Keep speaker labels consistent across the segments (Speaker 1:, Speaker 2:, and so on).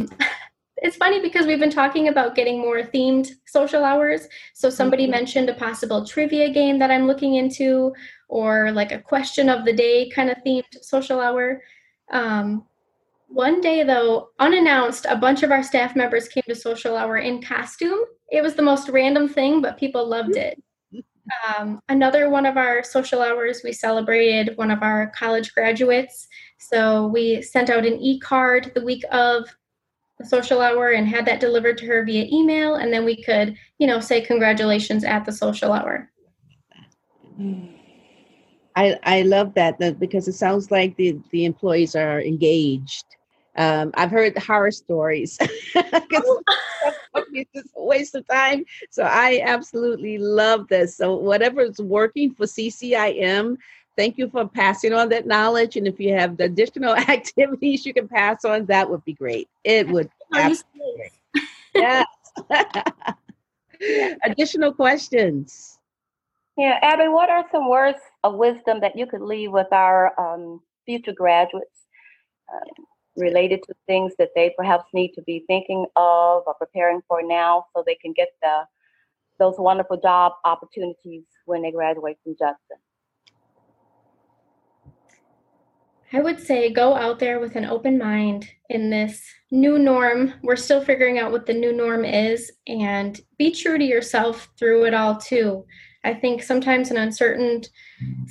Speaker 1: Um, it's funny because we've been talking about getting more themed social hours. So somebody mm-hmm. mentioned a possible trivia game that I'm looking into, or like a question of the day kind of themed social hour. Um, one day, though, unannounced, a bunch of our staff members came to social hour in costume. It was the most random thing, but people loved it. Um, another one of our social hours, we celebrated one of our college graduates. So we sent out an e card the week of social hour and had that delivered to her via email. And then we could, you know, say congratulations at the social hour.
Speaker 2: I, I love that because it sounds like the, the employees are engaged. Um, I've heard horror stories. it's just a waste of time. So I absolutely love this. So whatever is working for CCIM, thank you for passing on that knowledge. And if you have additional activities you can pass on, that would be great. It would. Absolutely. yes. Additional questions?
Speaker 3: Yeah, Abby, what are some words of wisdom that you could leave with our um, future graduates um, related to things that they perhaps need to be thinking of or preparing for now so they can get the those wonderful job opportunities when they graduate from Judson?
Speaker 1: I would say go out there with an open mind in this new norm. We're still figuring out what the new norm is and be true to yourself through it all, too. I think sometimes in uncertain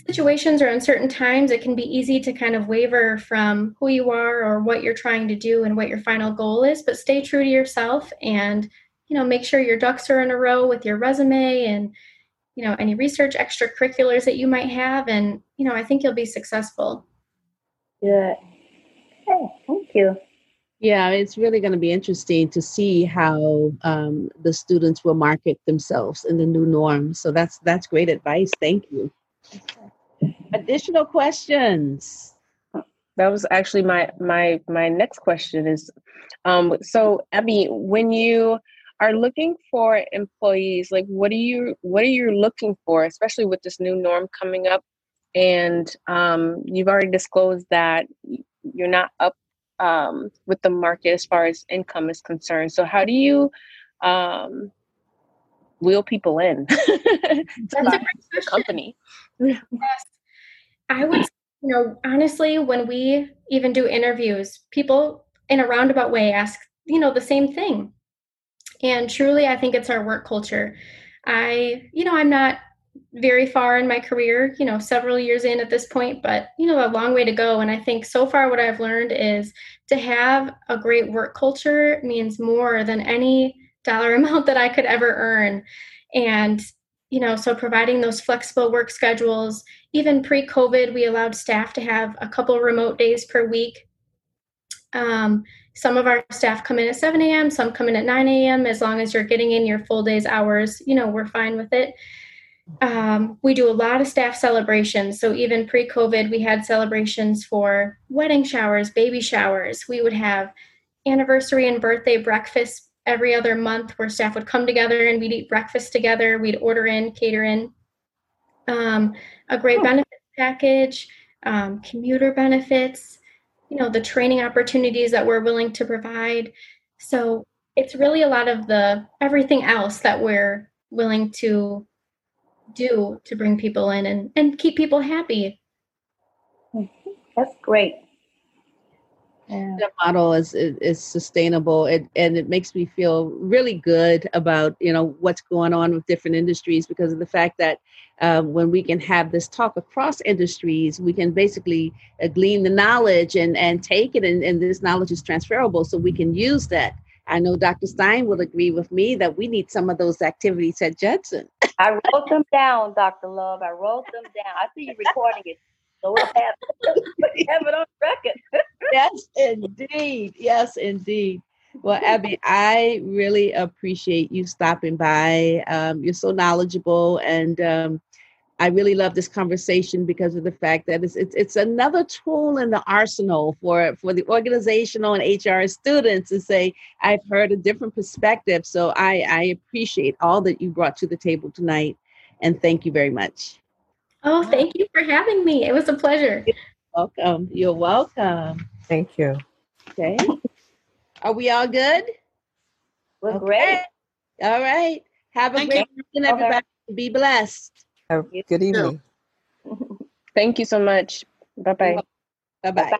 Speaker 1: situations or uncertain times, it can be easy to kind of waver from who you are or what you're trying to do and what your final goal is, but stay true to yourself and, you know, make sure your ducks are in a row with your resume and, you know, any research extracurriculars that you might have. And, you know, I think you'll be successful.
Speaker 3: Good. Okay, thank you.
Speaker 2: Yeah, it's really going to be interesting to see how um, the students will market themselves in the new norm. So that's that's great advice. Thank you. Additional questions?
Speaker 4: That was actually my my my next question is, um, so Abby, when you are looking for employees, like what are you what are you looking for, especially with this new norm coming up? And um, you've already disclosed that you're not up um, with the market as far as income is concerned. So how do you um, wheel people in That's to the company?
Speaker 1: Yes. I would, you know, honestly, when we even do interviews, people in a roundabout way ask, you know, the same thing. And truly, I think it's our work culture. I, you know, I'm not very far in my career, you know, several years in at this point, but you know, a long way to go. And I think so far what I've learned is to have a great work culture means more than any dollar amount that I could ever earn. And, you know, so providing those flexible work schedules, even pre COVID, we allowed staff to have a couple remote days per week. Um, some of our staff come in at 7 a.m., some come in at 9 a.m. As long as you're getting in your full day's hours, you know, we're fine with it. Um, we do a lot of staff celebrations. So even pre-COVID, we had celebrations for wedding showers, baby showers. We would have anniversary and birthday breakfast every other month where staff would come together and we'd eat breakfast together. We'd order in, cater in. Um, a great oh. benefit package, um, commuter benefits, you know, the training opportunities that we're willing to provide. So it's really a lot of the everything else that we're willing to do to bring people in and, and keep people happy.
Speaker 3: That's great.
Speaker 2: Yeah. That model is, is, is sustainable it, and it makes me feel really good about you know what's going on with different industries because of the fact that um, when we can have this talk across industries we can basically uh, glean the knowledge and and take it and, and this knowledge is transferable so we can use that I know Dr. Stein will agree with me that we need some of those activities at Judson.
Speaker 3: I wrote them down, Dr. Love. I wrote them down. I see you recording it. So we'll have, have it on record.
Speaker 2: yes, indeed. Yes, indeed. Well, Abby, I really appreciate you stopping by. Um, you're so knowledgeable and um, I really love this conversation because of the fact that it's, it's, it's another tool in the arsenal for for the organizational and HR students to say I've heard a different perspective. So I, I appreciate all that you brought to the table tonight, and thank you very much.
Speaker 1: Oh, thank you for having me. It was a pleasure.
Speaker 2: You're welcome. You're welcome.
Speaker 5: Thank you.
Speaker 2: Okay. Are we all good?
Speaker 3: We're great.
Speaker 2: All right. Have a
Speaker 5: Thank
Speaker 2: great weekend, everybody. Be blessed.
Speaker 6: Have-
Speaker 3: You
Speaker 6: Good evening.
Speaker 4: Thank you so much. Bye bye.
Speaker 2: Bye bye.